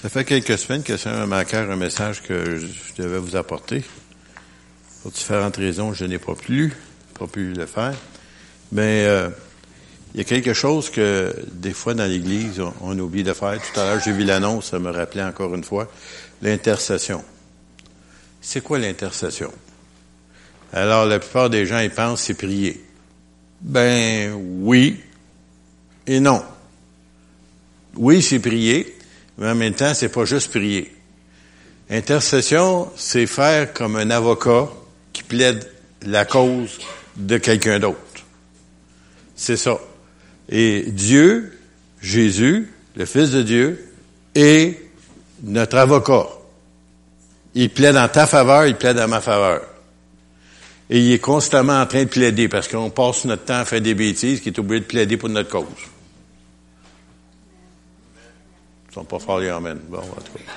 Ça fait quelques semaines que ça m'a manqué un message que je devais vous apporter. Pour différentes raisons, je n'ai pas pu, pas pu le faire. Mais euh, il y a quelque chose que des fois dans l'Église, on, on, oublie de faire. Tout à l'heure, j'ai vu l'annonce, ça me rappelait encore une fois, l'intercession. C'est quoi l'intercession? Alors, la plupart des gens, ils pensent c'est prier. Ben oui et non. Oui, c'est prier, mais en même temps, c'est pas juste prier. Intercession, c'est faire comme un avocat qui plaide la cause de quelqu'un d'autre. C'est ça. Et Dieu, Jésus, le Fils de Dieu, est notre avocat. Il plaide en ta faveur, il plaide en ma faveur. Et il est constamment en train de plaider parce qu'on passe notre temps à faire des bêtises qui est obligé de plaider pour notre cause. Ils sont pas forts les amen. Bon, en tout cas.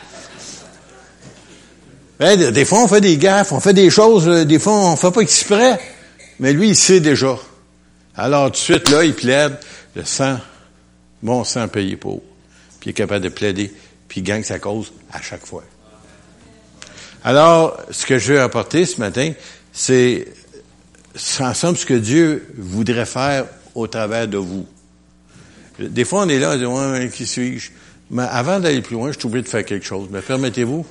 Ben, des fois, on fait des gaffes, on fait des choses, euh, des fois, on fait pas exprès. Mais lui, il sait déjà. Alors, tout de suite, là, il plaide le sang, mon sang payé pour. Puis il est capable de plaider, puis il gagne sa cause à chaque fois. Alors, ce que je veux apporter ce matin, c'est, en somme, ce que Dieu voudrait faire au travers de vous. Des fois, on est là, on dit, ouais, qui suis-je? Mais avant d'aller plus loin, je suis obligé de faire quelque chose. Mais permettez-vous?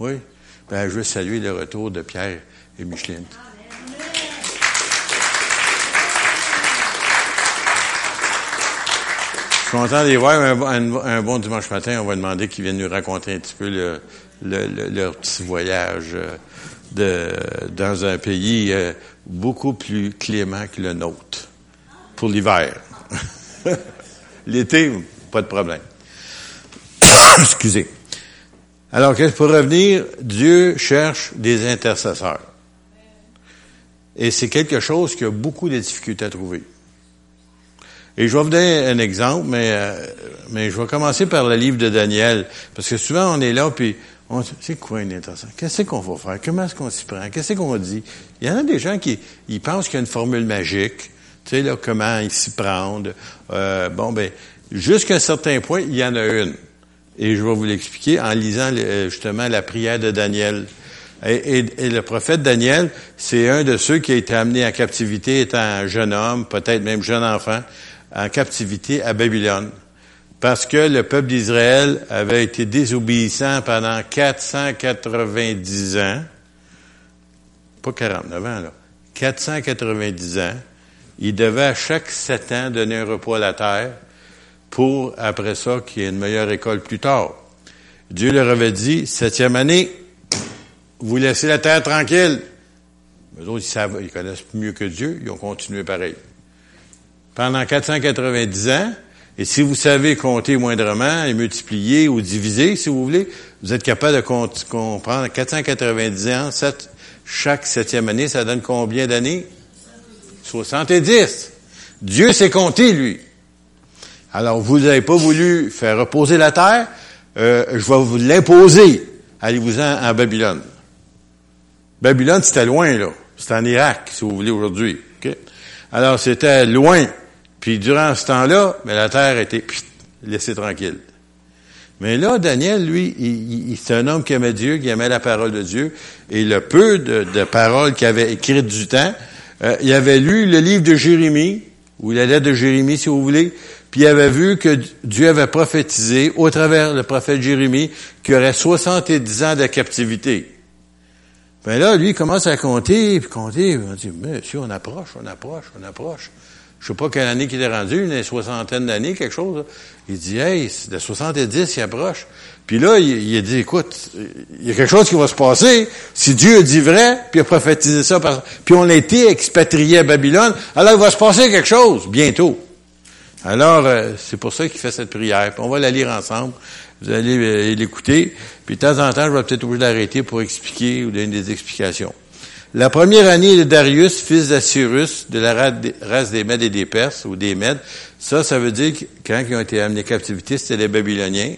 Oui? Ben, je veux saluer le retour de Pierre et Micheline. Je suis content de les voir. Un, bon dimanche matin, on va demander qu'ils viennent nous raconter un petit peu le, leur petit voyage de, dans un pays euh, beaucoup plus clément que le nôtre pour l'hiver. L'été, pas de problème. Excusez. Alors, pour revenir, Dieu cherche des intercesseurs. Et c'est quelque chose qui a beaucoup de difficultés à trouver. Et je vais vous donner un exemple, mais, euh, mais je vais commencer par le livre de Daniel. Parce que souvent, on est là, puis on c'est quoi un intercesseur? Qu'est-ce qu'on va faire? Comment est-ce qu'on s'y prend? Qu'est-ce qu'on dit? Il y en a des gens qui ils pensent qu'il y a une formule magique. Tu sais, là, comment s'y prendre. Euh, bon, ben, Jusqu'à un certain point, il y en a une. Et je vais vous l'expliquer en lisant justement la prière de Daniel. Et, le prophète Daniel, c'est un de ceux qui a été amené en captivité étant un jeune homme, peut-être même jeune enfant, en captivité à Babylone. Parce que le peuple d'Israël avait été désobéissant pendant 490 ans. Pas 49 ans, là. 490 ans. Il devait à chaque sept ans donner un repos à la terre pour, après ça, qu'il y ait une meilleure école plus tard. Dieu leur avait dit, septième année, vous laissez la terre tranquille. Les autres, ils savent, ils connaissent mieux que Dieu, ils ont continué pareil. Pendant 490 ans, et si vous savez compter moindrement et multiplier ou diviser, si vous voulez, vous êtes capable de comprendre 490 ans, chaque septième année, ça donne combien d'années? 70. Dieu s'est compté, lui. Alors, vous n'avez pas voulu faire reposer la terre, euh, je vais vous l'imposer. Allez-vous-en en Babylone. Babylone, c'était loin, là. C'était en Irak, si vous voulez, aujourd'hui. Alors, c'était loin. Puis, durant ce temps-là, mais la terre était laissée tranquille. Mais là, Daniel, lui, c'est un homme qui aimait Dieu, qui aimait la parole de Dieu. Et le peu de, paroles qu'il avait écrites du temps, euh, il avait lu le livre de Jérémie, ou la lettre de Jérémie, si vous voulez, puis il avait vu que Dieu avait prophétisé au travers le prophète Jérémie qu'il y aurait 70 ans de captivité. Ben là, lui, il commence à compter, puis compter, on dit, monsieur, on approche, on approche, on approche. Je sais pas quelle année qu'il est rendu, une soixantaine d'années, quelque chose. Il dit, hey, de 70, il approche. Puis là, il, dit, écoute, il y a quelque chose qui va se passer. Si Dieu dit vrai, puis il a prophétisé ça, puis on a été expatrié à Babylone, alors il va se passer quelque chose, bientôt. Alors, euh, c'est pour ça qu'il fait cette prière. on va la lire ensemble. Vous allez euh, l'écouter. Puis de temps en temps, je vais peut-être obligé d'arrêter pour expliquer ou donner des explications. La première année de Darius, fils d'Assyrus, de la race des Mèdes et des Perses, ou des Mèdes, ça, ça veut dire que quand ils ont été amenés en captivité, c'était les Babyloniens.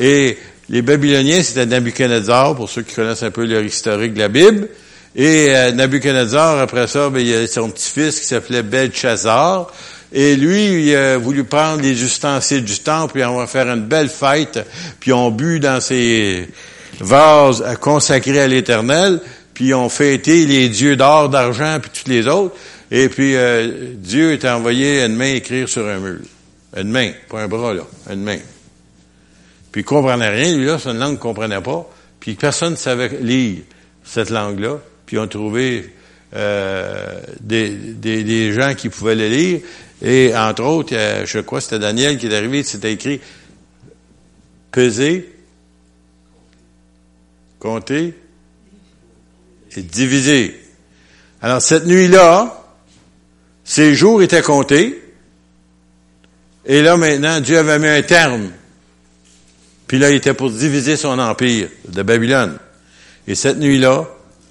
Et les Babyloniens, c'était Nabucodonosor, pour ceux qui connaissent un peu leur historique de la Bible. Et euh, Nabucodonosor, après ça, ben, il y a son petit-fils qui s'appelait Belshazzar. Et lui, il a voulu prendre les ustensiles du temple, puis on va faire une belle fête, puis on bu dans ces vases consacrés à l'Éternel, puis on fêté les dieux d'or, d'argent, puis tous les autres. Et puis euh, Dieu est envoyé une main écrire sur un mur. Une main, pas un bras, là, une main. Puis il comprenait rien, lui, là, c'est une langue qu'il comprenait pas. Puis personne ne savait lire cette langue-là. Puis ils ont trouvé euh, des, des, des, gens qui pouvaient le lire. Et entre autres, je crois que c'était Daniel qui est arrivé, c'était écrit peser, compter et diviser. Alors cette nuit-là, ses jours étaient comptés. Et là maintenant, Dieu avait mis un terme. Puis là, il était pour diviser son empire de Babylone. Et cette nuit-là,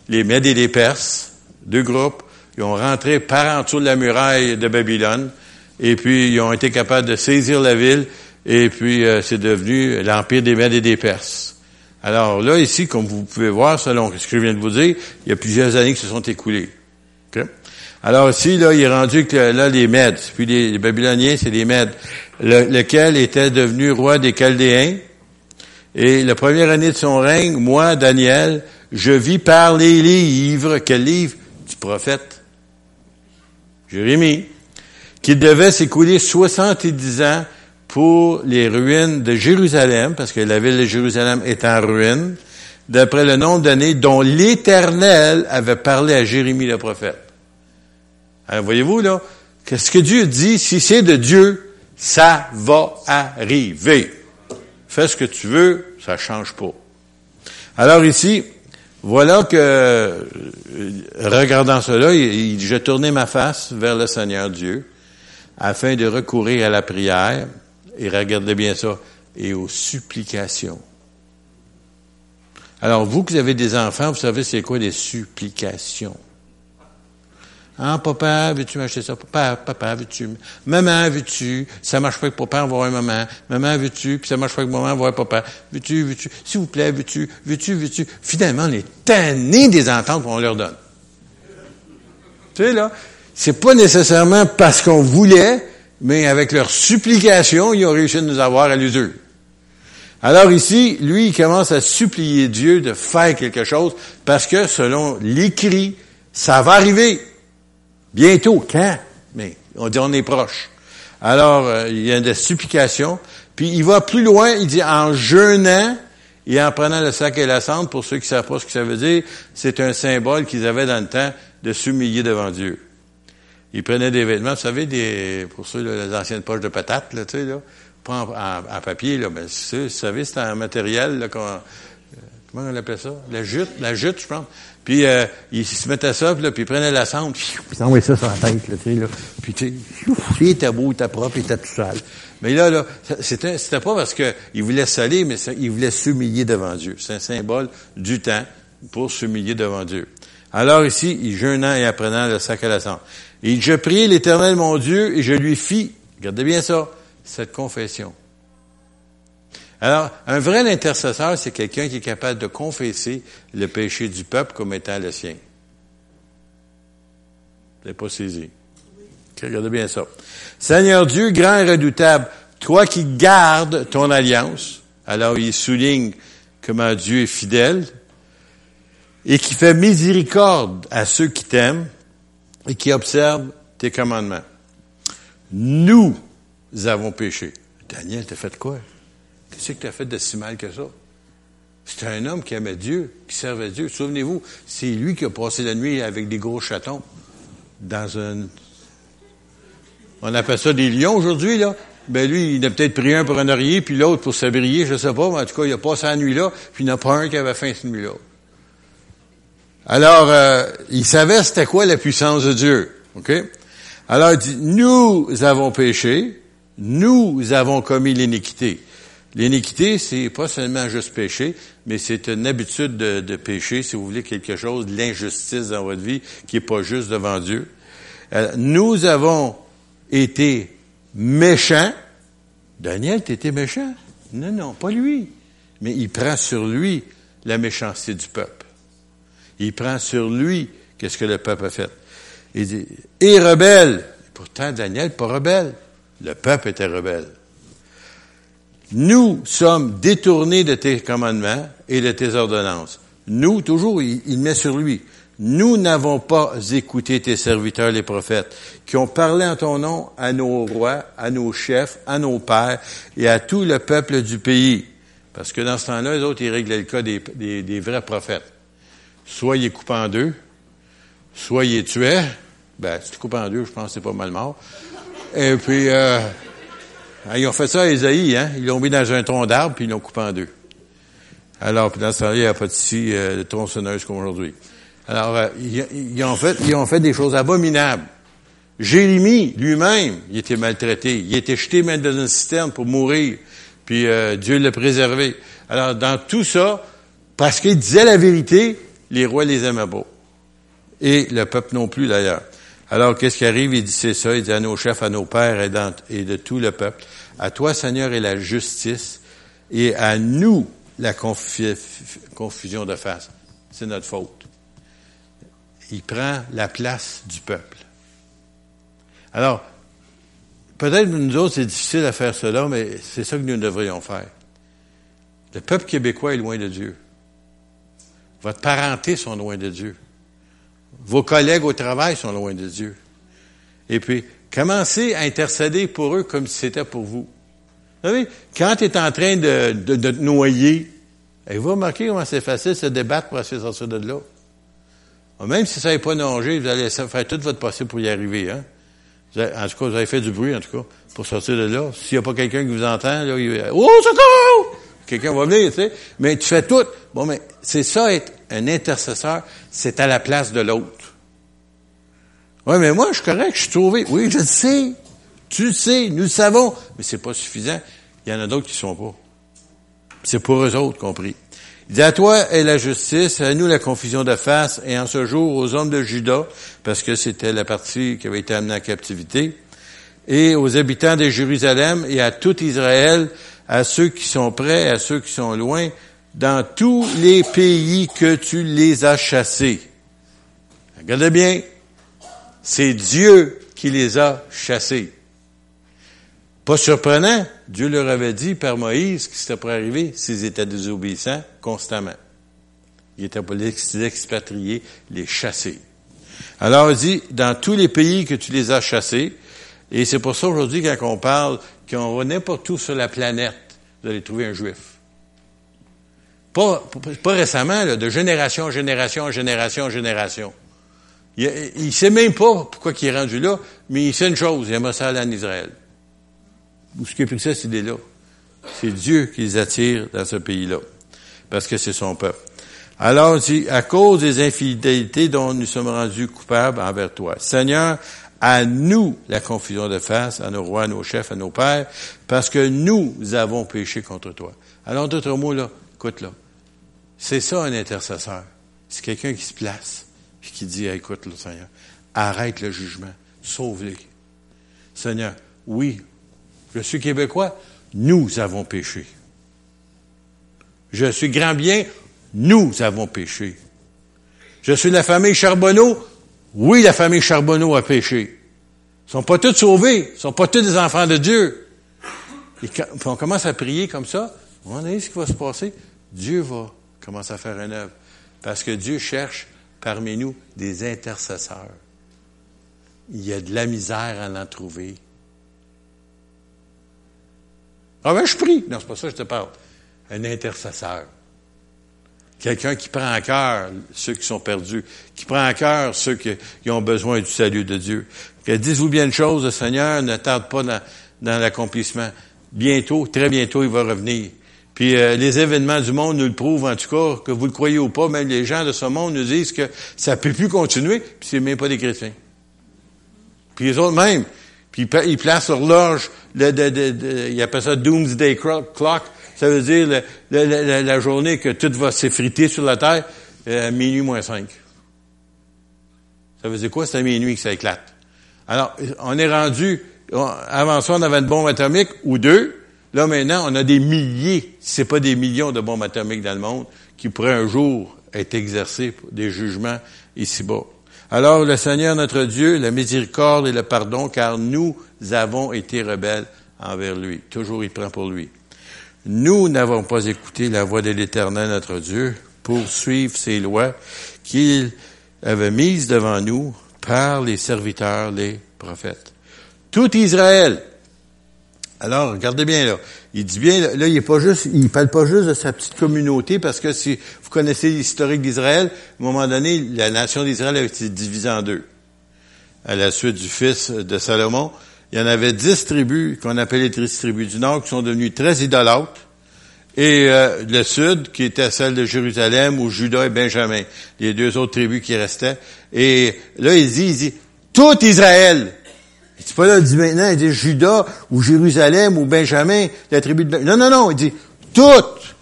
les Mèdes et les Perses, deux groupes, ils ont rentré par en dessous de la muraille de Babylone, et puis ils ont été capables de saisir la ville, et puis euh, c'est devenu l'empire des Mèdes et des Perses. Alors là, ici, comme vous pouvez voir, selon ce que je viens de vous dire, il y a plusieurs années qui se sont écoulées. Alors ici, là, il est rendu que là, les Mèdes, puis les, Babyloniens, c'est les Mèdes, lequel était devenu roi des Chaldéens. Et la première année de son règne, moi, Daniel, je vis par les livres. Quel livre? Du prophète. Jérémie. Qu'il devait s'écouler 70 ans pour les ruines de Jérusalem, parce que la ville de Jérusalem est en ruine, d'après le nombre d'années dont l'Éternel avait parlé à Jérémie le prophète. Voyez-vous, là, qu'est-ce que Dieu dit? Si c'est de Dieu, ça va arriver. Fais ce que tu veux, ça change pas. Alors ici, voilà que, euh, regardant cela, je tournais ma face vers le Seigneur Dieu afin de recourir à la prière, et regardez bien ça, et aux supplications. Alors, vous qui avez des enfants, vous savez c'est quoi des supplications? Hein, papa, veux-tu m'acheter ça? Papa, papa, veux-tu? Maman, veux-tu? Ça marche pas avec papa, on va voir maman. Maman, veux-tu? Puis ça marche pas avec maman, on va voir papa. Veux-tu, veux-tu? S'il vous plaît, veux-tu? Veux-tu, veux-tu? Finalement, les tannés des ententes qu'on leur donne. Tu sais, là, c'est pas nécessairement parce qu'on voulait, mais avec leur supplication, ils ont réussi à nous avoir à l'usure. Alors ici, lui, il commence à supplier Dieu de faire quelque chose parce que selon l'écrit, ça va arriver. Bientôt, quand? Mais on dit on est proche. Alors, euh, il y a des supplications. Puis il va plus loin, il dit en jeûnant et en prenant le sac et la cendre, pour ceux qui ne savent pas ce que ça veut dire, c'est un symbole qu'ils avaient dans le temps de s'humilier devant Dieu. Ils prenaient des vêtements, vous savez, des, pour ceux, les anciennes poches de patates, là, tu sais, là, pas en, papier, là, mais vous savez, c'est un matériel, là, euh, comment on appelle ça? La jute, la jute, je pense. Puis euh, il se mettait ça, puis, là, puis il prenait la cendre, puis il envoyait ça sur la tête, là, tu sais, là. Puis tu sais, il était beau, il était propre, il était tout sale. Mais là, là, c'était, c'était pas parce qu'il voulait saler, mais il voulait s'humilier devant Dieu. C'est un symbole du temps pour s'humilier devant Dieu. Alors ici, il jeûnant et apprenant le sac à la cendre. Et je priai l'Éternel mon Dieu et je lui fis, regardez bien ça, cette confession. Alors, un vrai intercesseur, c'est quelqu'un qui est capable de confesser le péché du peuple comme étant le sien. Vous n'avez pas saisi. regardez bien ça. Seigneur Dieu, grand et redoutable, toi qui gardes ton alliance, alors il souligne comment Dieu est fidèle et qui fait miséricorde à ceux qui t'aiment et qui observent tes commandements. Nous avons péché. Daniel, t'as fait quoi? Qu'est-ce que tu as fait de si mal que ça? C'était un homme qui aimait Dieu, qui servait Dieu. Souvenez-vous, c'est lui qui a passé la nuit avec des gros chatons dans un... On appelle ça des lions aujourd'hui, là. Ben lui, il a peut-être pris un pour un oreiller, puis l'autre pour s'abrier, je sais pas, mais en tout cas, il a passé la nuit là, puis il n'y en a pas un qui avait faim cette nuit-là. Alors, euh, il savait c'était quoi la puissance de Dieu. OK? Alors, il dit, nous avons péché, nous avons commis l'iniquité. L'iniquité, c'est pas seulement juste péché, mais c'est une habitude de, de, pécher, si vous voulez, quelque chose, l'injustice dans votre vie qui est pas juste devant Dieu. Euh, nous avons été méchants. Daniel, t'étais méchant? Non, non, pas lui. Mais il prend sur lui la méchanceté du peuple. Il prend sur lui qu'est-ce que le peuple a fait. Il dit, et rebelle, Pourtant, Daniel, pas rebelle. Le peuple était rebelle. Nous sommes détournés de tes commandements et de tes ordonnances. Nous, toujours, il, met sur lui. Nous n'avons pas écouté tes serviteurs, les prophètes, qui ont parlé en ton nom à nos rois, à nos chefs, à nos pères et à tout le peuple du pays. Parce que dans ce temps-là, les autres, ils réglaient le cas des, vrais prophètes. Soit ils coupent en deux, soit ils tuaient. Ben, si tu coupes en deux, je pense que c'est pas mal mort. Et puis, euh, ils ont fait ça à Isaïe, hein? Ils l'ont mis dans un tronc d'arbre, puis ils l'ont coupé en deux. Alors, puis dans ce temps-là, il n'y a pas de scie euh, de tronçonneuse comme aujourd'hui. Alors, euh, ils, ont fait, ils ont fait des choses abominables. Jérémie, lui-même, il était maltraité. Il était jeté même dans une citerne pour mourir. Puis euh, Dieu l'a préservé. Alors, dans tout ça, parce qu'il disait la vérité, les rois les aimaient pas. Et le peuple non plus, d'ailleurs. Alors, qu'est-ce qui arrive? Il dit, c'est ça. Il dit à nos chefs, à nos pères et, de tout le peuple. À toi, Seigneur, est la justice. Et à nous, la confusion de face. C'est notre faute il prend la place du peuple. Alors, peut-être nous autres, c'est difficile à faire cela, mais c'est ça que nous devrions faire. Le peuple québécois est loin de Dieu. Votre parenté sont loin de Dieu. Vos collègues au travail sont loin de Dieu. Et puis, commencez à intercéder pour eux comme si c'était pour vous. Vous savez, quand tu es en train de, de, te noyer, vous remarquez comment c'est facile de se débattre pour essayer de sortir de là. Même si ça n'est pas nager, vous allez faire tout votre possible pour y arriver. Hein? en tout cas, vous avez fait du bruit, en tout cas, pour sortir de là. S'il n'y a pas quelqu'un qui vous entend, là, il va Oh, secours! Quelqu'un va venir, tu sais. Mais tu fais tout. Bon, mais c'est ça, être un intercesseur, c'est à la place de l'autre. Oui, mais moi, je suis correct, je suis trouvé. Oui, je le sais. Tu le sais, nous le savons. Mais c'est pas suffisant. Il y en a d'autres qui sont pas. C'est pour eux autres compris. Il dit à toi est la justice, à nous la confusion de face, et en ce jour aux hommes de Juda, parce que c'était la partie qui avait été amenée en captivité, et aux habitants de Jérusalem et à tout Israël, à ceux qui sont près, à ceux qui sont loin, dans tous les pays que tu les as chassés. Regardez bien, c'est Dieu qui les a chassés. Pas surprenant, Dieu leur avait dit par Moïse que c'était pour arriver s'ils étaient désobéissants constamment. Il était pour les expatrier, les chasser. Alors il dit, dans tous les pays que tu les as chassés, et c'est pour ça aujourd'hui quand on parle qu'on va n'importe où sur la planète, vous allez trouver un juif. Pas, pas récemment, là, de génération en génération en génération en génération. Il, ne sait même pas pourquoi il est rendu là, mais il sait une chose, il aimerait ça en Israël. Où ce qui a pris cette idée-là? C'est Dieu qui les attire dans ce pays-là, parce que c'est son peuple. Alors, dit, à cause des infidélités dont nous sommes rendus coupables envers toi. Seigneur, à nous la confusion de face, à nos rois, à nos chefs, à nos pères, parce que nous avons péché contre toi. Alors, d'autres mots, là, écoute, là, c'est ça un intercesseur. C'est quelqu'un qui se place, et qui dit, écoute, là, Seigneur, arrête le jugement, sauve-les. Seigneur, oui, je suis québécois, nous avons péché. Je suis grand bien, nous avons péché. Je suis la famille Charbonneau, oui, la famille Charbonneau a péché. Ils sont pas tous sauvés, ils sont pas tous des enfants de Dieu. Et quand on commence à prier comme ça, on va ce qui va se passer. Dieu va commencer à faire une œuvre. Parce que Dieu cherche parmi nous des intercesseurs. Il y a de la misère à en trouver. Ah ben, je prie. Non, c'est pas ça que je te parle. Un intercesseur. Quelqu'un qui prend en cœur ceux qui sont perdus, qui prend en cœur ceux qui, ont besoin du salut de Dieu. Dites-vous bien une chose, le Seigneur ne tarde pas dans, l'accomplissement. Bientôt, très bientôt, il va revenir. Puis euh, les événements du monde nous le prouvent, en tout cas, que vous le croyez ou pas, même les gens de ce monde nous disent que ça peut plus continuer, puis c'est même pas des chrétiens. Puis les autres même, puis il place l'horloge, de, de, de, il appelle ça Doomsday Clock. Ça veut dire la, journée que tout va s'effriter sur la Terre, euh, minuit moins cinq. Ça veut dire quoi? C'est à minuit que ça éclate? Alors, on est rendu, avant ça, on avait une bombe atomique ou deux. Là, maintenant, on a des milliers, si c'est pas des millions de bombes atomiques dans le monde, qui pourraient un jour être exercées pour des jugements ici-bas. Alors le Seigneur notre Dieu, la miséricorde et le pardon, car nous avons été rebelles envers lui. Toujours il prend pour lui. Nous n'avons pas écouté la voix de l'Éternel notre Dieu pour suivre ses lois qu'il avait mises devant nous par les serviteurs, les prophètes. Tout Israël. Alors, regardez bien là. Il dit bien, là, il est pas juste, il parle pas juste de sa petite communauté, parce que si vous connaissez l'historique d'Israël, à un moment donné, la nation d'Israël a été divisée en deux. À la suite du fils de Salomon, il y en avait dix tribus qu'on appelait les tribus du Nord, qui sont devenues très idolâtres. Et euh, le sud, qui était celle de Jérusalem, ou Judas et Benjamin, les deux autres tribus qui restaient. Et là, il dit, il dit, tout Israël il dit pas là, il dit maintenant, il dit Judas ou Jérusalem ou Benjamin, la tribu de Benjamin. Non, non, non, il dit toutes.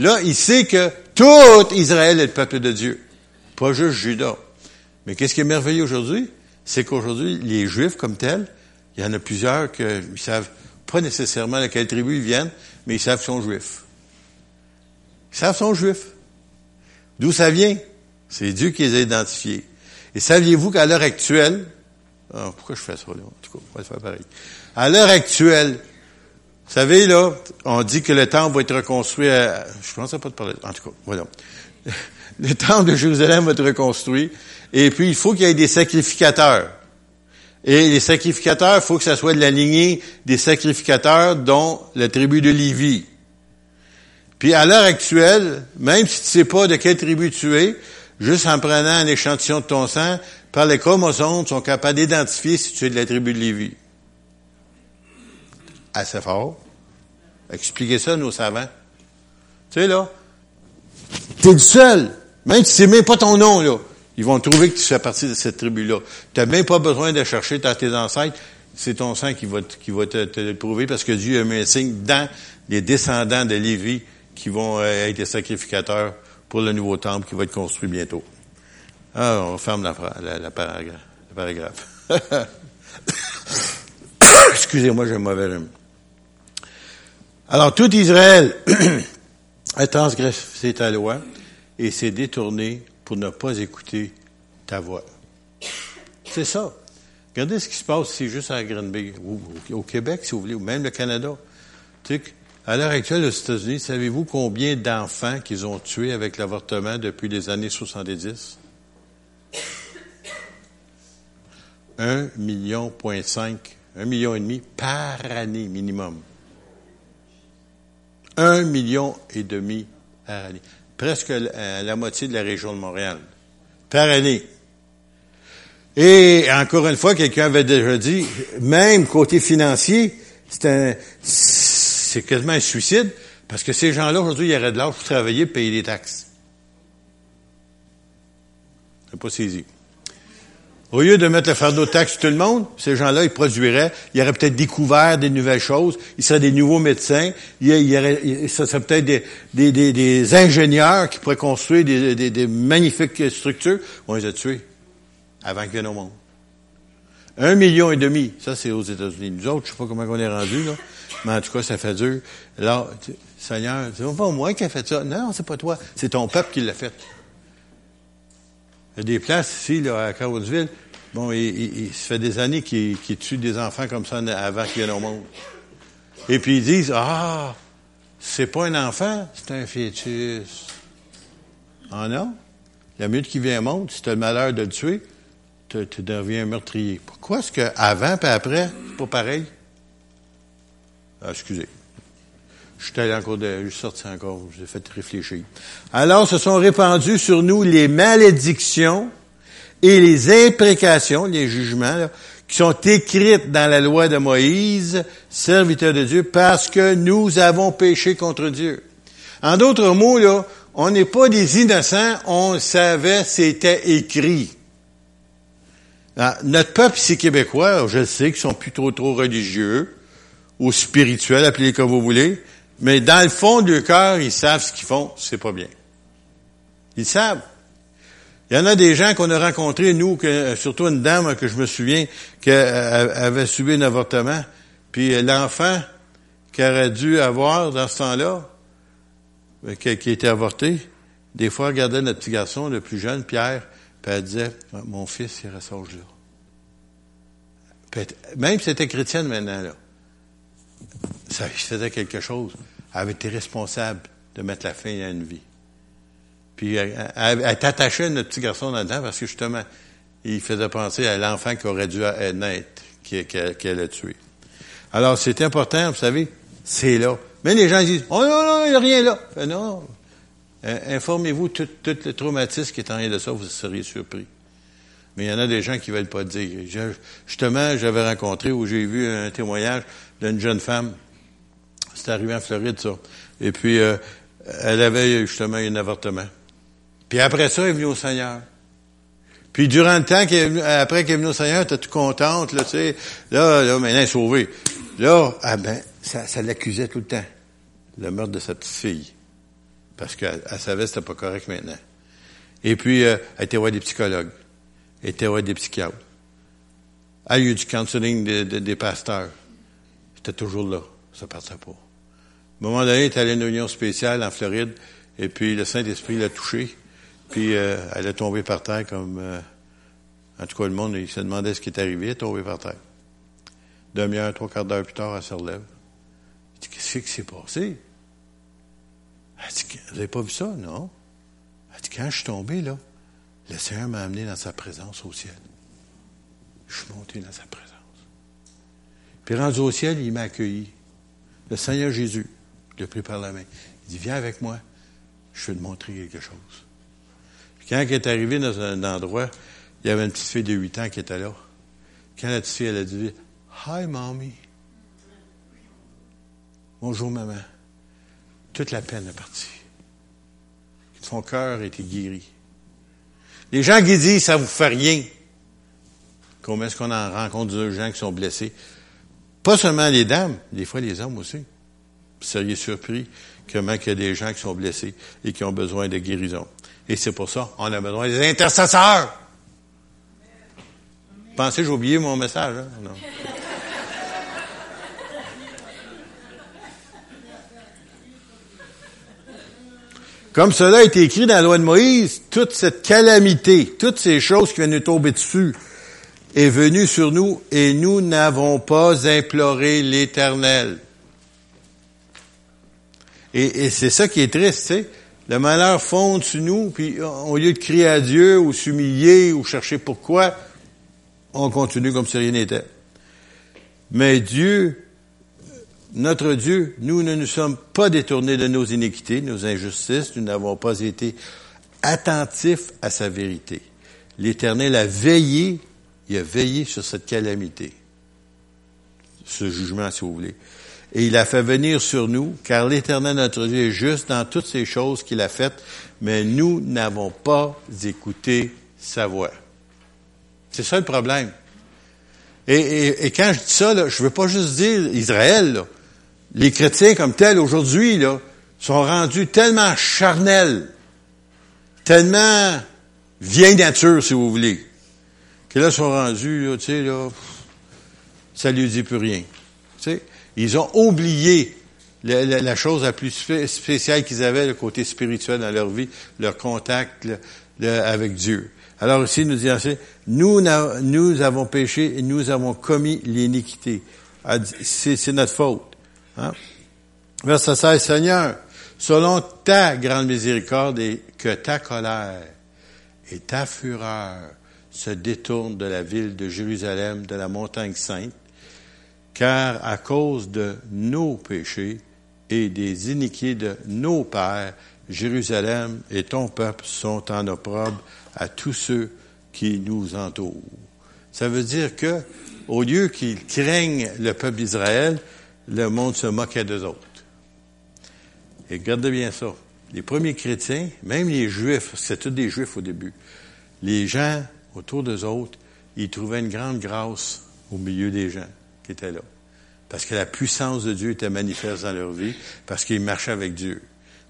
Là, il sait que tout Israël est le peuple de Dieu. Pas juste Judas. Mais qu'est-ce qui est merveilleux aujourd'hui? C'est qu'aujourd'hui, les Juifs comme tels, il y en a plusieurs qui ne savent pas nécessairement de quelle tribu ils viennent, mais ils savent qu'ils sont juifs. Ils savent qu'ils sont juifs. D'où ça vient? C'est Dieu qui les a identifiés. Et saviez-vous qu'à l'heure actuelle, ah, pourquoi je fais ça, là? En tout cas, on va faire pareil? À l'heure actuelle, vous savez, là, on dit que le temple va être reconstruit à, je pensais pas de parler, en tout cas, voilà. Le temple de Jérusalem va être reconstruit, et puis il faut qu'il y ait des sacrificateurs. Et les sacrificateurs, il faut que ça soit de la lignée des sacrificateurs dont la tribu de Lévi. Puis à l'heure actuelle, même si tu sais pas de quelle tribu tu es, juste en prenant un échantillon de ton sang, par les chromosomes, sont capables d'identifier si tu es de la tribu de Lévi. Assez fort. Expliquez ça à nos savants. Tu sais, là, t'es le seul. Même si c'est même pas ton nom, là. Ils vont trouver que tu fais partie de cette tribu-là. Tu n'as même pas besoin de chercher dans tes ancêtres. C'est ton sang qui va, qui va te, le prouver parce que Dieu a mis un signe dans les descendants de Lévi qui vont euh, être les sacrificateurs pour le nouveau temple qui va être construit bientôt. Ah, on ferme la, la, la paragraphe. Excusez-moi, j'ai un mauvais rhume. Alors, tout Israël a transgressé ta loi et s'est détourné pour ne pas écouter ta voix. C'est ça. Regardez ce qui se passe ici, juste à Grenby, ou au Québec, si vous voulez, ou même le Canada. À l'heure actuelle, aux États-Unis, savez-vous combien d'enfants qu'ils ont tués avec l'avortement depuis les années 70? Un million point cinq, un million et demi par année minimum. Un million et demi par année. Presque la, moitié de la région de Montréal. Par année. Et encore une fois, quelqu'un avait déjà dit, même côté financier, c'est c'est quasiment un suicide, parce que ces gens-là, aujourd'hui, ils auraient de l'âge pour travailler et payer des taxes. C'est pas saisi. Au lieu de mettre le fardeau de taxes sur tout le monde, ces gens-là, ils produiraient, ils auraient peut-être découvert des nouvelles choses, ils seraient des nouveaux médecins, il y aurait, ça serait peut-être des, des, des, des, ingénieurs qui pourraient construire des, magnifiques structures. On les a tués avant qu'ils viennent au monde. Un million et demi, ça c'est aux États-Unis. Nous autres, je sais pas comment on est rendu là, mais en tout cas, ça fait dur. Alors, Seigneur, c'est pas moi qui a fait ça. Non, c'est pas toi, c'est ton peuple qui l'a fait. Il y a des places ici, là, à Carolsville, bon, il, se fait des années qu'ils tuent des enfants comme ça avant qu'ils viennent au monde. Et puis ils disent, ah, c'est pas un enfant, c'est un fœtus. Ah non? La minute qui vient au monde, si tu as le malheur de le tuer, tu, deviens un meurtrier. Pourquoi est-ce qu'avant et après, c'est pas pareil? Ah, excusez. Je suis allé encore de, je suis sorti encore, j'ai fait réfléchir. Alors se sont répandues sur nous les malédictions et les imprécations, les jugements, qui sont écrites dans la loi de Moïse, serviteur de Dieu, parce que nous avons péché contre Dieu. En d'autres mots, là, on n'est pas des innocents, on savait c'était écrit. Ah, notre peuple ici québécois, je sais qu'ils sont plutôt trop religieux ou spirituels, appelez-les comme vous voulez, mais dans le fond du cœur, ils savent ce qu'ils font, c'est pas bien. Ils savent. Il y en a des gens qu'on a rencontrés, nous, que, surtout une dame que je me souviens, qui avait subi un avortement, puis l'enfant qui aurait dû avoir dans ce temps-là, euh, qui, était avorté, des fois regardait notre petit garçon, le plus jeune, Pierre, Puis elle disait, mon fils, il ressort là. même si c'était chrétienne maintenant, là, ça faisait quelque chose. Elle avait été responsable de mettre la fin à une vie. Puis elle, elle, à notre petit garçon là-dedans parce que justement, il faisait penser à l'enfant qui aurait dû naître, qu'elle a tué. Alors, c'est important, vous savez, c'est là. Mais les gens disent, oh non, non, il n'y a rien là. non, informez-vous, tout, tout, le traumatisme qui est en rien de ça, vous seriez surpris. Mais il y en a des gens qui veulent pas dire. justement, j'avais rencontré où j'ai vu un témoignage d'une jeune femme. C'était arrivé en Floride, ça. Et puis, euh, elle avait justement un avortement. Puis après ça, elle est venue au Seigneur. Puis durant le temps qu'elle après qu'elle est venue au Seigneur, était toute contente, là, tu sais. Là, là, maintenant, elle est sauvée. Là, ah ben, ça, ça l'accusait tout le temps. Le meurtre de sa petite fille. Parce qu'elle savait que c'était pas correct maintenant. Et puis, euh, elle était voir des psychologues. Elle était voir des psychiatres. Elle a eu du counseling des pasteurs. C'était toujours là. Ça partait pas. À un moment donné, elle est allée à une union spéciale en Floride, et puis le Saint-Esprit l'a touchée. Puis euh, elle est tombée par terre comme... Euh, en tout cas, le monde, il se demandait ce qui est arrivé, elle est tombée par terre. Demi-heure, trois quarts d'heure plus tard, elle se relève. Elle dit, qu'est-ce qui s'est passé? Elle dit, vous n'avez pas vu ça, non? Elle dit, quand je suis tombé, là, le Seigneur m'a amené dans sa présence au ciel. Je suis monté dans sa présence. Puis rendu au ciel, il m'a accueilli. Le Seigneur Jésus, l'a pris par la main. Il dit, viens avec moi, je vais te montrer quelque chose. Quand elle est arrivée dans un endroit, il y avait une petite fille de 8 ans qui était là. Quand la petite fille, elle a dit, Hi, mommy. Bonjour, maman. Toute la peine est partie. Son cœur a été guéri. Les gens qui disent, ça vous fait rien. Combien est-ce qu'on en rencontre des gens qui sont blessés? Pas seulement les dames, des fois les hommes aussi. Vous seriez surpris comment il y a des gens qui sont blessés et qui ont besoin de guérison. Et c'est pour ça qu'on a besoin des intercesseurs. Pensez, j'ai oublié mon message. Hein? Non. Comme cela a été écrit dans la loi de Moïse, toute cette calamité, toutes ces choses qui viennent nous tomber dessus, est venue sur nous et nous n'avons pas imploré l'Éternel. Et, et c'est ça qui est triste, tu sais. Le malheur fonde sur nous, puis au lieu de crier à Dieu ou s'humilier ou chercher pourquoi, on continue comme si rien n'était. Mais Dieu, notre Dieu, nous ne nous sommes pas détournés de nos iniquités, nos injustices, nous n'avons pas été attentifs à sa vérité. L'Éternel a veillé, il a veillé sur cette calamité, ce jugement, si vous voulez et il a fait venir sur nous, car l'Éternel notre Dieu est juste dans toutes ces choses qu'il a faites, mais nous n'avons pas écouté sa voix. C'est ça le problème. Et, quand je dis ça, là, je veux pas juste dire Israël. Les chrétiens comme tels aujourd'hui sont rendus tellement charnels, tellement vieille nature, si vous voulez, que là, sont rendus, tu sais, là, ça lui dit plus rien. Tu sais, ils ont oublié la, chose la plus spéciale qu'ils avaient, le côté spirituel dans leur vie, leur contact avec Dieu. Alors ici, nous dit nous, nous avons péché et nous avons commis l'iniquité. C'est notre faute. Hein? Verset 16, Seigneur, selon ta grande miséricorde et que ta colère et ta fureur se détournent de la ville de Jérusalem, de la montagne sainte, car à cause de nos péchés et des iniquités de nos pères, Jérusalem et ton peuple sont en opprobre à tous ceux qui nous entourent. Ça veut dire que, au lieu qu'ils craignent le peuple d'Israël, le monde se moquait d'eux autres. Et regardez bien ça. Les premiers chrétiens, même les juifs, c'était tous des juifs au début, les gens autour d'eux autres, ils trouvaient une grande grâce au milieu des gens qui étaient là. Parce que la puissance de Dieu était manifeste dans leur vie, parce qu'ils marchaient avec Dieu.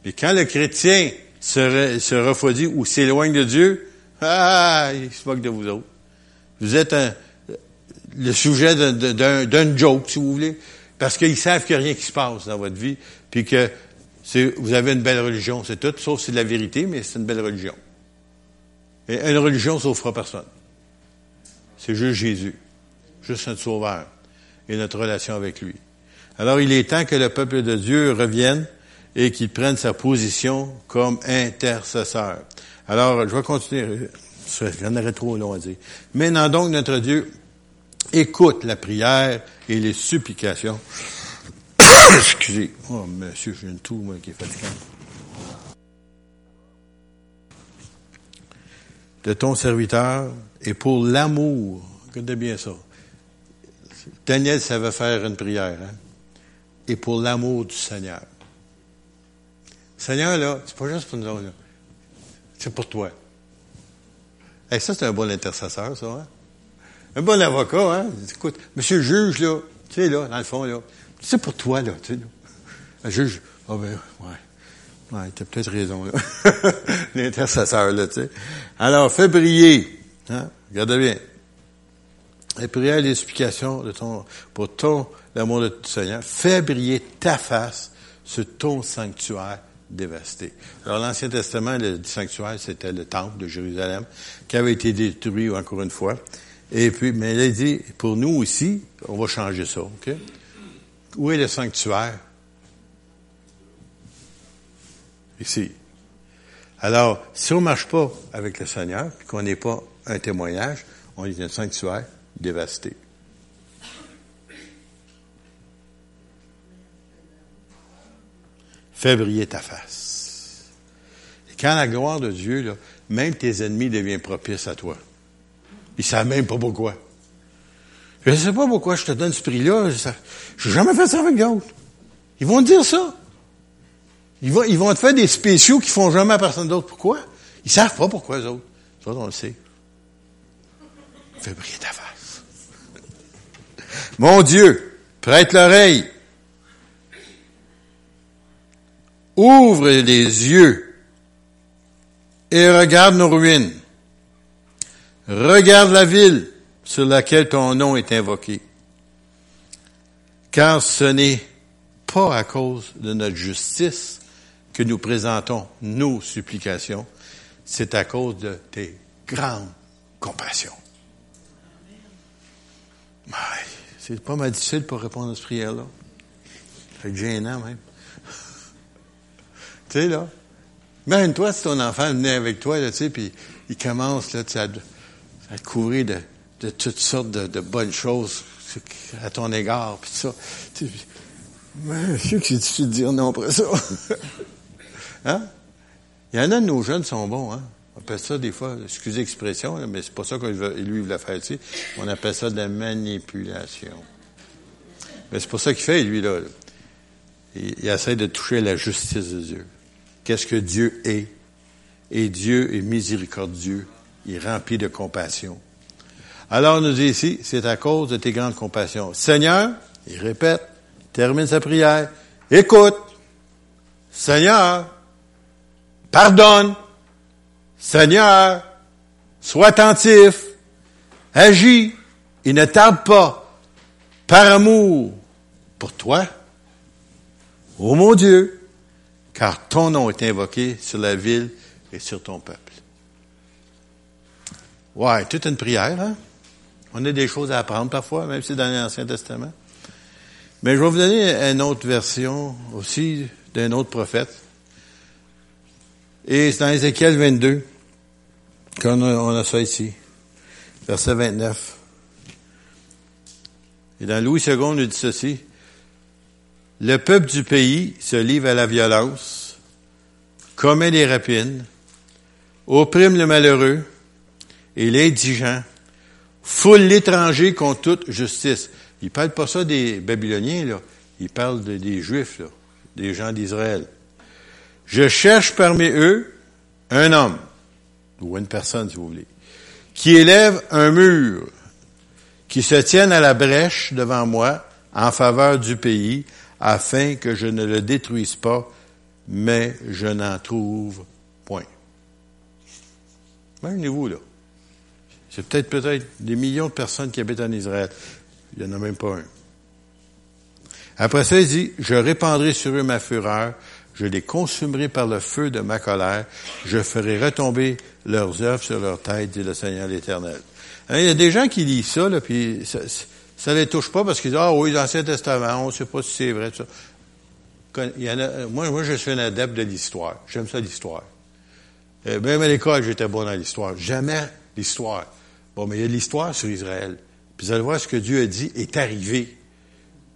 Mais quand le chrétien se, refroidit ou s'éloigne de Dieu, ah, il se moque de vous autres. Vous êtes le sujet d'un joke, si vous voulez, parce qu'ils savent qu'il n'y a rien qui se passe dans votre vie, puis que vous avez une belle religion, c'est tout, sauf c'est de la vérité, mais c'est une belle religion. Et une religion ne sauvera personne. C'est juste Jésus. Juste notre sauveur. Et notre relation avec lui. Alors il est temps que le peuple de Dieu revienne et qu'il prenne sa position comme intercesseur. Alors, je vais continuer. J'en aurais trop long à dire. Maintenant donc, notre Dieu écoute la prière et les supplications. Excusez. Oh, monsieur, j'ai une toux, moi, qui est fatigant. De ton serviteur et pour l'amour. Écoutez bien ça. Daniel savait faire une prière, hein? Et pour l'amour du Seigneur. Seigneur, là, c'est pas juste pour nous là. C'est pour toi. Et ça, c'est un bon intercesseur, ça, hein? Un bon avocat, hein? Écoute, monsieur le juge, là, tu sais, là, dans le fond, là, c'est pour toi, là, tu sais, là. Un juge, ah oh, ben, ouais. Ouais, t'as peut-être raison. L'intercesseur, là, tu sais. Alors, fais briller, hein? Regardez bien. Et prière l'explication de ton, pour ton, l'amour de ton Seigneur. Fais briller ta face sur ton sanctuaire dévasté. Alors, l'Ancien Testament, le sanctuaire, c'était le temple de Jérusalem, qui avait été détruit encore une fois. Et puis, mais là, il dit, pour nous aussi, on va changer ça, OK? Où est le sanctuaire? Ici. Alors, si on marche pas avec le Seigneur, qu'on n'est pas un témoignage, on est un sanctuaire dévasté. Fais briller ta face. Et quand la gloire de Dieu, même tes ennemis deviennent propices à toi. Ils savent même pas pourquoi. Je ne sais pas pourquoi je te donne ce prix-là. Je n'ai jamais fait ça avec d'autres. Ils vont dire ça. Ils vont, ils vont te faire des spéciaux qui font jamais à personne d'autre. Pourquoi? Ils savent pas pourquoi, les autres. Ça, on le sait. Fais briller ta face. Mon Dieu, prête l'oreille. Ouvre les yeux et regarde nos ruines. Regarde la ville sur laquelle ton nom est invoqué. Car ce n'est pas à cause de notre justice que nous présentons nos supplications, c'est à cause de tes grandes compassions. C'est pas mal difficile pour répondre à cette prière-là. C'est gênant même. tu sais, là, imagine-toi si ton enfant venait avec toi, là, tu sais, puis il commence, là, sais, à te couvrir de, toutes sortes de, bonnes choses à ton égard, puis ça. Tu, je sais que c'est difficile de dire non après ça. hein? Il y en a de nos jeunes qui sont bons, hein? On appelle ça des fois, excusez l'expression, mais c'est pas ça qu'il lui voulait faire ici. On appelle ça de la manipulation. Mais c'est pas ça qu'il fait, lui, là. Il, il essaie de toucher la justice de Dieu. Qu'est-ce que Dieu est? Et Dieu est miséricordieux il est rempli de compassion. Alors, nous dit ici, c'est à cause de tes grandes compassions. Seigneur, il répète, termine sa prière, écoute, Seigneur, pardonne, Seigneur, sois attentif, agis, il ne tarde pas, par amour pour toi, ô mon Dieu, car ton nom est invoqué sur la ville et sur ton peuple. Ouais, toute une prière, hein? On a des choses à apprendre parfois, même si dans l'Ancien Testament. Mais je vais vous donner une autre version aussi d'un autre prophète. Et c'est dans Ézéchiel 22 qu'on a, ça ici. Verset 29. Et dans Louis II, on nous dit ceci. Le peuple du pays se livre à la violence, commet les rapines, opprime le malheureux, et l'indigent foule l'étranger contre toute justice. Il parle pas ça des Babyloniens, là. Il parle des Juifs, là, des gens d'Israël. Je cherche parmi eux un homme, ou une personne, si vous voulez, qui élève un mur, qui se tienne à la brèche devant moi en faveur du pays, afin que je ne le détruise pas, mais je n'en trouve point. Imaginez-vous, là. C'est peut-être peut-être des millions de personnes qui habitent en Israël. Il n'y en a même pas un. Après ça, il dit, je répandrai sur eux ma fureur, je les consumerai par le feu de ma colère, je ferai retomber leurs œuvres sur leur tête, dit le Seigneur l'Éternel. Hein, il y a des gens qui lisent ça, là, puis ça, ça les touche pas parce qu'ils disent, ah oui, l'Ancien Testament, on ne sait pas si c'est vrai, ça. Il y en a, moi, je suis un adepte de l'histoire. J'aime ça, l'histoire. Euh, même à l'école, j'étais bon dans l'histoire. Jamais l'histoire. Bon, mais il y a l'histoire sur Israël. Puis vous allez voir ce que Dieu a dit est arrivé.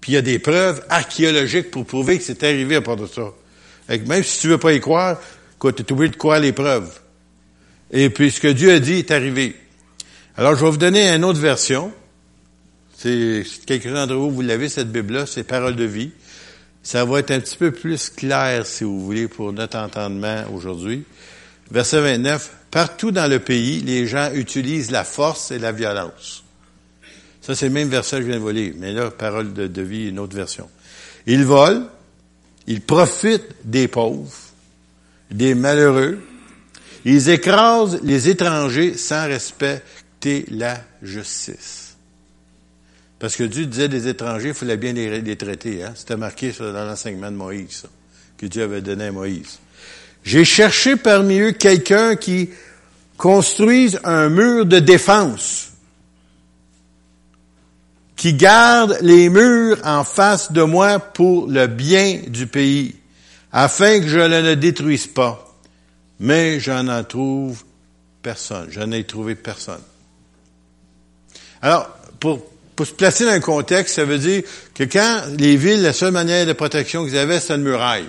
Puis il y a des preuves archéologiques pour prouver que c'est arrivé à part de ça. Même si tu veux pas y croire, tu es obligé de croire les preuves. Et puis ce que Dieu a dit est arrivé. Alors je vais vous donner une autre version. C'est quelques-uns d'entre vous, vous l'avez, cette Bible-là, c'est Parole de vie. Ça va être un petit peu plus clair, si vous voulez, pour notre entendement aujourd'hui. Verset 29. Partout dans le pays, les gens utilisent la force et la violence. Ça, c'est le même verset que je viens de voler. Mais là, parole de vie, une autre version. Ils volent, ils profitent des pauvres, des malheureux. Ils écrasent les étrangers sans respecter la justice. Parce que Dieu disait des étrangers, il fallait bien les, traiter. Hein? C'était marqué dans l'enseignement de Moïse, que Dieu avait donné à Moïse. J'ai cherché parmi eux quelqu'un qui construise un mur de défense qui garde les murs en face de moi pour le bien du pays, afin que je ne le détruise pas. Mais je n'en trouve personne. Je n'ai trouvé personne. Alors, pour, pour se placer dans un contexte, ça veut dire que quand les villes, la seule manière de protection qu'ils avaient, c'était une muraille.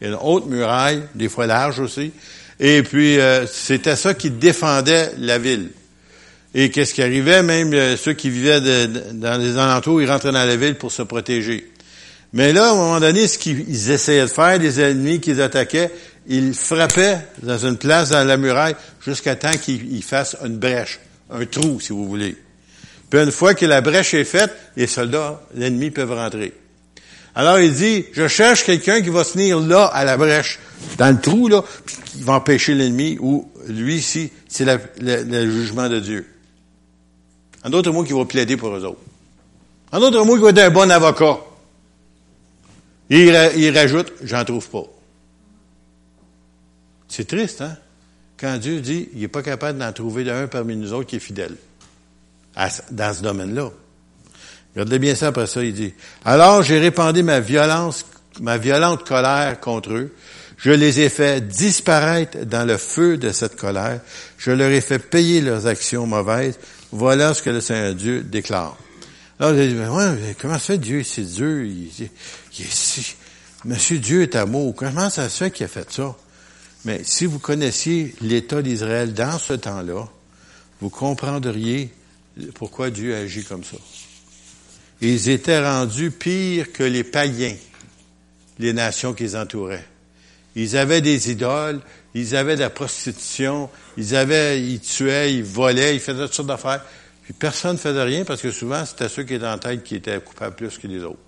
Une haute muraille, des fois large aussi. Et puis, euh, c'était ça qui défendait la ville. Et qu'est-ce qui arrivait? Même euh, ceux qui vivaient dans les alentours, ils rentraient dans la ville pour se protéger. Mais là, à un moment donné, ce qu'ils essayaient de faire, les ennemis qu'ils attaquaient, ils frappaient dans une place dans la muraille jusqu'à temps qu'ils fassent une brèche, un trou, si vous voulez. Puis une fois que la brèche est faite, les soldats, l'ennemi peuvent rentrer. Alors il dit, je cherche quelqu'un qui va se tenir là, à la brèche, dans le trou, là, puis qui va empêcher l'ennemi, ou lui ici, c'est le jugement de Dieu. En d'autres mots, qui va plaider pour eux autres. En d'autres mots, qui va être un bon avocat. Il, il rajoute, j'en trouve pas. C'est triste, hein? Quand Dieu dit, il n'est pas capable d'en trouver un parmi nous autres qui est fidèle. dans ce domaine-là. Regardez bien ça après ça, il dit. Alors j'ai répandu ma violence, ma violente colère contre eux. Je les ai fait disparaître dans le feu de cette colère. Je leur ai fait payer leurs actions mauvaises. Voilà ce que le Seigneur Dieu déclare. Alors, j'ai dit, ouais, comment se fait Dieu, c'est Dieu, Monsieur Dieu est amour. Comment ça se fait qu'il a fait ça? Mais si vous connaissiez l'état d'Israël dans ce temps-là, vous comprendriez pourquoi Dieu agit comme ça. Ils étaient rendus pires que les païens, les nations qui les entouraient. Ils avaient des idoles, ils avaient de la prostitution, ils avaient, ils tuaient, ils volaient, ils faisaient toutes sortes d'affaires. Puis personne ne faisait rien parce que souvent, c'était ceux qui étaient en tête qui étaient coupables plus que les autres.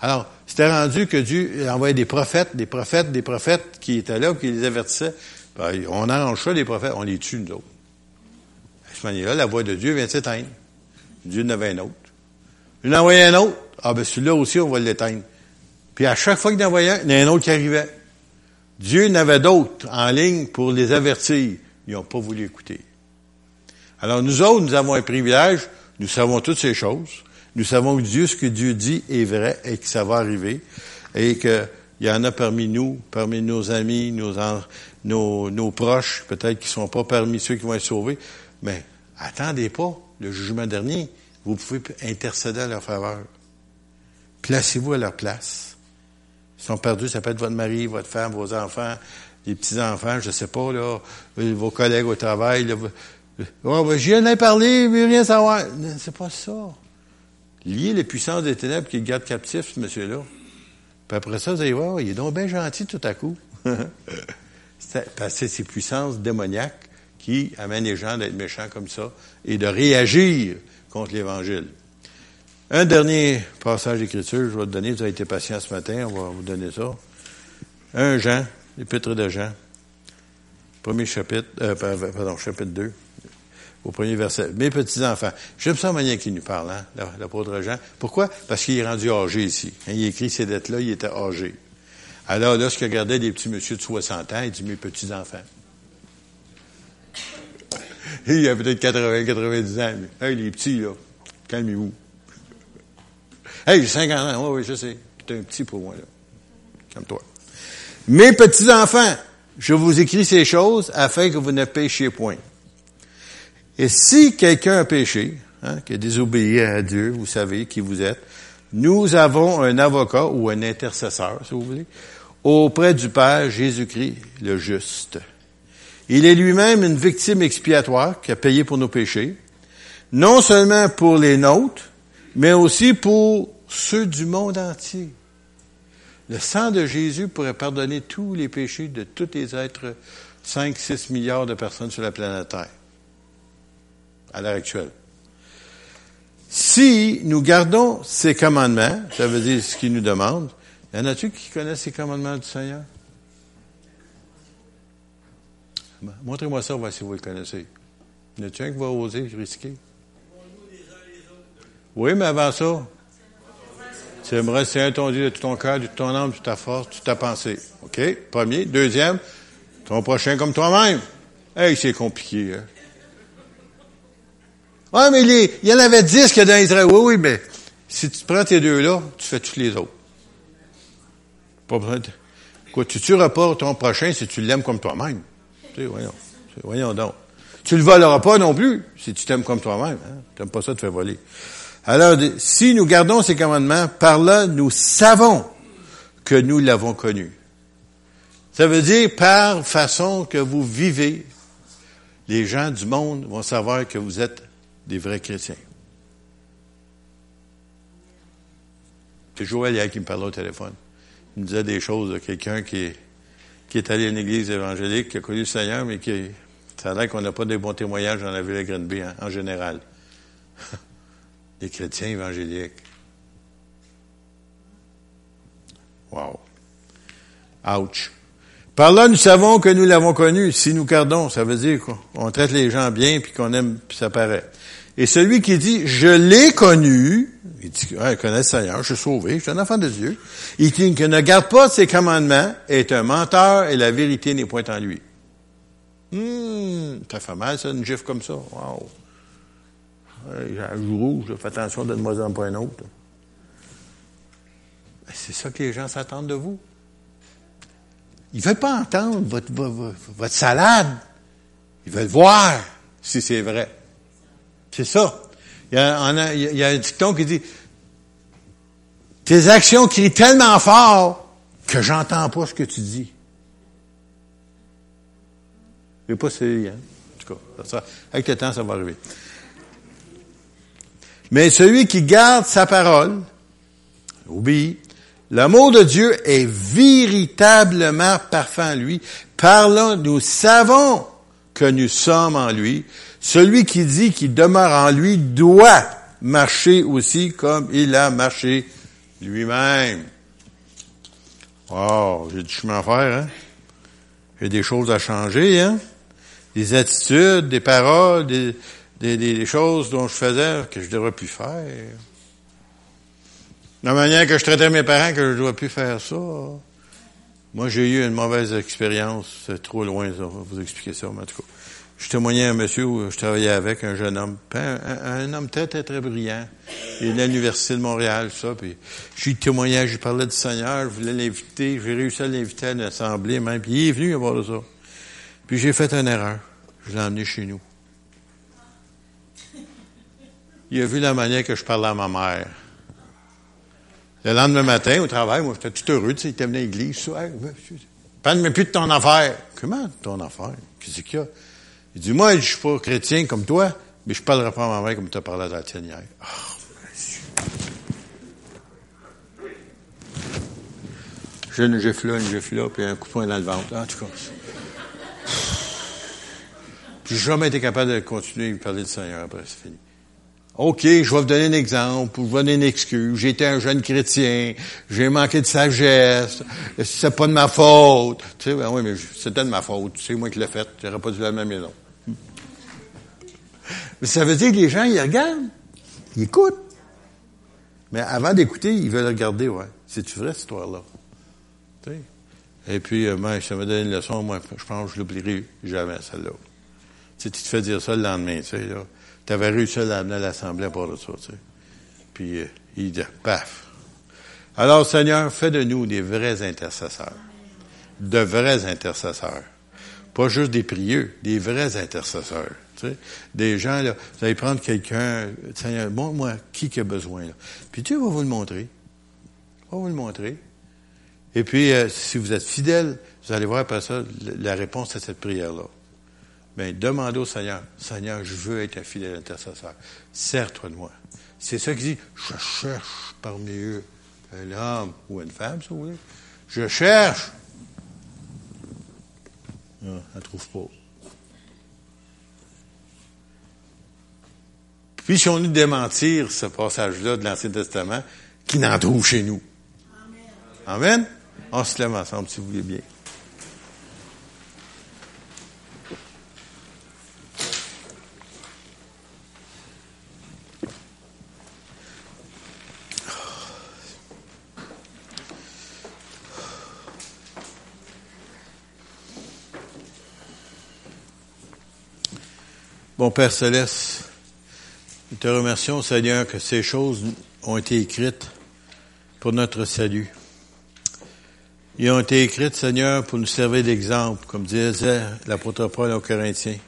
Alors, c'était rendu que Dieu envoyait des prophètes, des prophètes, des prophètes qui étaient là, qui les avertissaient. Ben, on arrange ça, les prophètes, on les tue, nous autres. À ce moment-là, la voix de Dieu vient de s'éteindre. Dieu en avait un autre. Il en envoyait un autre. Ah ben celui-là aussi, on va l'éteindre. Puis à chaque fois qu'il en envoyait un, il y en a un autre qui arrivait. Dieu n'avait d'autres en ligne pour les avertir. Ils n'ont pas voulu écouter. Alors nous autres, nous avons un privilège, nous savons toutes ces choses. Nous savons que Dieu, ce que Dieu dit est vrai et que ça va arriver. Et qu'il y en a parmi nous, parmi nos amis, nos, nos, nos proches, peut-être qui ne sont pas parmi ceux qui vont être sauvés. Mais attendez pas le jugement dernier. Vous pouvez intercéder à leur faveur. Placez-vous à leur place. Ils sont perdus, ça peut être votre mari, votre femme, vos enfants, les petits-enfants, je sais pas, là, vos collègues au travail. Là, oh, ben, j'y ai parlé, mais rien savoir. C'est pas ça. Lier les puissances des ténèbres qui le gardent captif, ce monsieur-là. Puis après ça, vous allez voir, il est donc bien gentil tout à coup. C'est ces puissances démoniaques qui amènent les gens d'être méchants comme ça et de réagir contre l'Évangile. Un dernier passage d'écriture, je vais te donner, vous avez été patient ce matin, on va vous donner ça. Un Jean, l'épître de Jean, premier chapitre, euh, pardon, chapitre 2, au premier verset. Mes petits-enfants. J'aime ça manière qu'il nous parle, hein, l'apôtre Jean. Pourquoi? Parce qu'il est rendu âgé ici. il écrit ces dettes-là, il était âgé. Alors, lorsqu'il regardait des petits monsieur de 60 ans, il dit, mes petits-enfants. il a peut-être 80, 90 ans. Mais, hey, les petits, là, calmez-vous. Hey, j'ai 50 ans. Oui, oui, je sais. es un petit pour moi, là. Calme-toi. Mes petits-enfants, je vous écris ces choses afin que vous ne péchiez point. Et si quelqu'un a péché, hein, qui a désobéi à Dieu, vous savez qui vous êtes, nous avons un avocat ou un intercesseur, si vous voulez, auprès du Père Jésus-Christ, le juste. Il est lui-même une victime expiatoire qui a payé pour nos péchés, non seulement pour les nôtres, mais aussi pour ceux du monde entier. Le sang de Jésus pourrait pardonner tous les péchés de tous les êtres, 5, 6 milliards de personnes sur la planète Terre, à l'heure actuelle. Si nous gardons ses commandements, ça veut dire ce qu'il nous demande, y en a-tu qui connaissent ces commandements du Seigneur? Montrez-moi ça, si vous le connaissez. Y en a-tu un qui va oser risquer? Oui, mais avant ça, tu aimerais Seigneur ton Dieu de tout ton cœur, de toute ton âme, de ta force, de ta pensée. OK? Premier. Deuxième, ton prochain comme toi-même. Hey, c'est compliqué, hein? Ouais, mais il y en avait dix que dans Israël. Oui, oui, mais si tu prends tes deux-là, tu fais tous les autres. Pas besoin. Quoi, tu tueras pas ton prochain si tu l'aimes comme toi-même. Tu sais, voyons. Voyons donc. Tu le voleras pas non plus si tu t'aimes comme toi-même. Hein? Tu n'aimes pas ça, te faire voler. Alors, si nous gardons ces commandements, par là, nous savons que nous l'avons connu. Ça veut dire par façon que vous vivez, les gens du monde vont savoir que vous êtes des vrais chrétiens. C'est Joël hier qui me parlait au téléphone. Il me disait des choses de quelqu'un qui qui est allé à une église évangélique, qui a connu le Seigneur, mais qui, ça a l'air qu'on n'a pas de bons témoignages dans la ville de Grenby hein, en général. les chrétiens évangéliques. Wow. Ouch. Par là, nous savons que nous l'avons connu. Si nous gardons, ça veut dire qu'on traite les gens bien puis qu'on aime, puis ça paraît. Et celui qui dit, je l'ai connu, il dit, ah, il connaît le Seigneur, je suis sauvé, je suis un enfant de Dieu. Il dit qu'il ne garde pas ses commandements, est un menteur et la vérité n'est point en lui. Hum, ça fait mal, ça, une gifle comme ça. Wow. J'ai un joue rouge, fais attention, donne-moi un pas un autre. Ben, c'est ça que les gens s'attendent de vous. Ils ne veulent pas entendre votre, votre, salade. Ils veulent voir si c'est vrai. C'est ça. Il y, a, il y, a, un dicton qui dit Tes actions crient tellement fort que j'entends pas ce que tu dis. Je pas si, hein? En tout cas, ça, avec le temps, ça va arriver. Mais celui qui garde sa parole, oublie, l'amour de Dieu est véritablement parfait en lui. Par nous savons que nous sommes en lui. Celui qui dit qu'il demeure en lui doit marcher aussi comme il a marché lui-même. Oh, j'ai du chemin à faire, hein? J'ai des choses à changer, hein? Des attitudes, des paroles, des, des, choses dont je faisais que je devrais plus faire. La manière que je traitais mes parents que je ne devrais plus faire ça. Moi, j'ai eu une mauvaise expérience. C'est trop loin, ça, vous expliquer ça, mais en tout cas. Je témoignais à un monsieur où je travaillais avec, un jeune homme, un, homme très, très, très brillant. Il est à l'Université de Montréal, ça, puis je lui témoignais, je lui parlais du Seigneur, je voulais l'inviter, j'ai réussi à l'inviter à l'Assemblée même, puis il est venu à voir ça. Puis j'ai fait une erreur. Je l'ai emmené chez nous il a vu la manière que je parlais à ma mère. Le lendemain matin, au travail, moi, j'étais tout heureux, tu sais, il était venu à l'église, ça, parle-moi plus de ton affaire. Comment, ton affaire? Qu'est-ce qu'il y a? Il dit, moi, je suis pas chrétien comme toi, mais je parlerai pas à ma mère comme tu as parlé à la tienne hier. Oh, J'ai une gifle là, une gifle là, puis un coup de poing dans le ventre. En tout cas. J'ai jamais été capable de continuer à parler du Seigneur après, c'est fini. OK, je vais vous donner un exemple, vous donner une excuse. J'étais un jeune chrétien, j'ai manqué de sagesse, c'est pas de ma faute. Tu sais, ben oui, mais c'était de ma faute. C'est moi qui l'ai fait. J'aurais pas dû la même maison. Mais ça veut dire que les gens, ils regardent, ils écoutent. Mais avant d'écouter, ils veulent regarder, ouais. C'est-tu vrai, cette histoire-là? Tu sais? Et puis, euh, moi, ça m'a donné une leçon, moi, je pense que je l'oublierai jamais, celle-là. Tu, sais, tu te fais dire ça le lendemain, tu sais, là. Tu avais réussi à l'amener à l'Assemblée pour de ça. Puis, euh, il dit, paf. Alors, Seigneur, fais de nous des vrais intercesseurs. De vrais intercesseurs. Pas juste des prieux, des vrais intercesseurs. Tu sais. Des gens, là, vous allez prendre quelqu'un, Seigneur, bon, moi, qui a besoin? Puis Dieu va vous le montrer. Il va vous le montrer. Et puis, euh, si vous êtes fidèle, vous allez voir après ça la réponse à cette prière-là. Mais demandez au Seigneur, Seigneur, je veux être un fidèle intercesseur. Sers-toi de moi. C'est ça qu'il dit, je cherche parmi eux un homme ou une femme, si vous voulez. Je cherche. Non, elle ne trouve pas. Puis, si on nous démentir ce passage-là de l'Ancien Testament, qui n'en trouve chez nous? Amen. Amen. On se lève ensemble, si vous voulez bien. Bon Père Céleste, nous te remercions, Seigneur, que ces choses ont été écrites pour notre salut. Ils ont été écrites, Seigneur, pour nous servir d'exemple, comme disait l'apôtre Paul aux Corinthiens,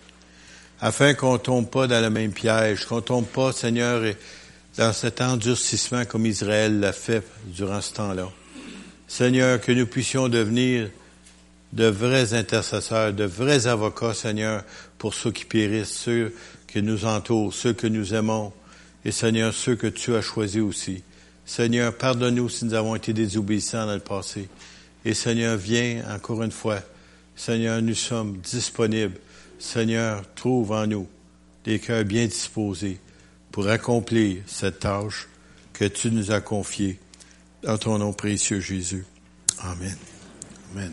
afin qu'on tombe pas dans le même piège, qu'on tombe pas, Seigneur, dans cet endurcissement comme Israël l'a fait durant ce temps-là. Seigneur, que nous puissions devenir de vrais intercesseurs, de vrais avocats, Seigneur, pour ceux qui périssent, ceux qui nous entourent, ceux que nous aimons, et Seigneur, ceux que tu as choisis aussi. Seigneur, pardonne-nous si nous avons été désobéissants dans le passé. Et Seigneur, viens encore une fois. Seigneur, nous sommes disponibles. Seigneur, trouve en nous des cœurs bien disposés pour accomplir cette tâche que tu nous as confiée. Dans ton nom précieux, Jésus. Amen. Amen.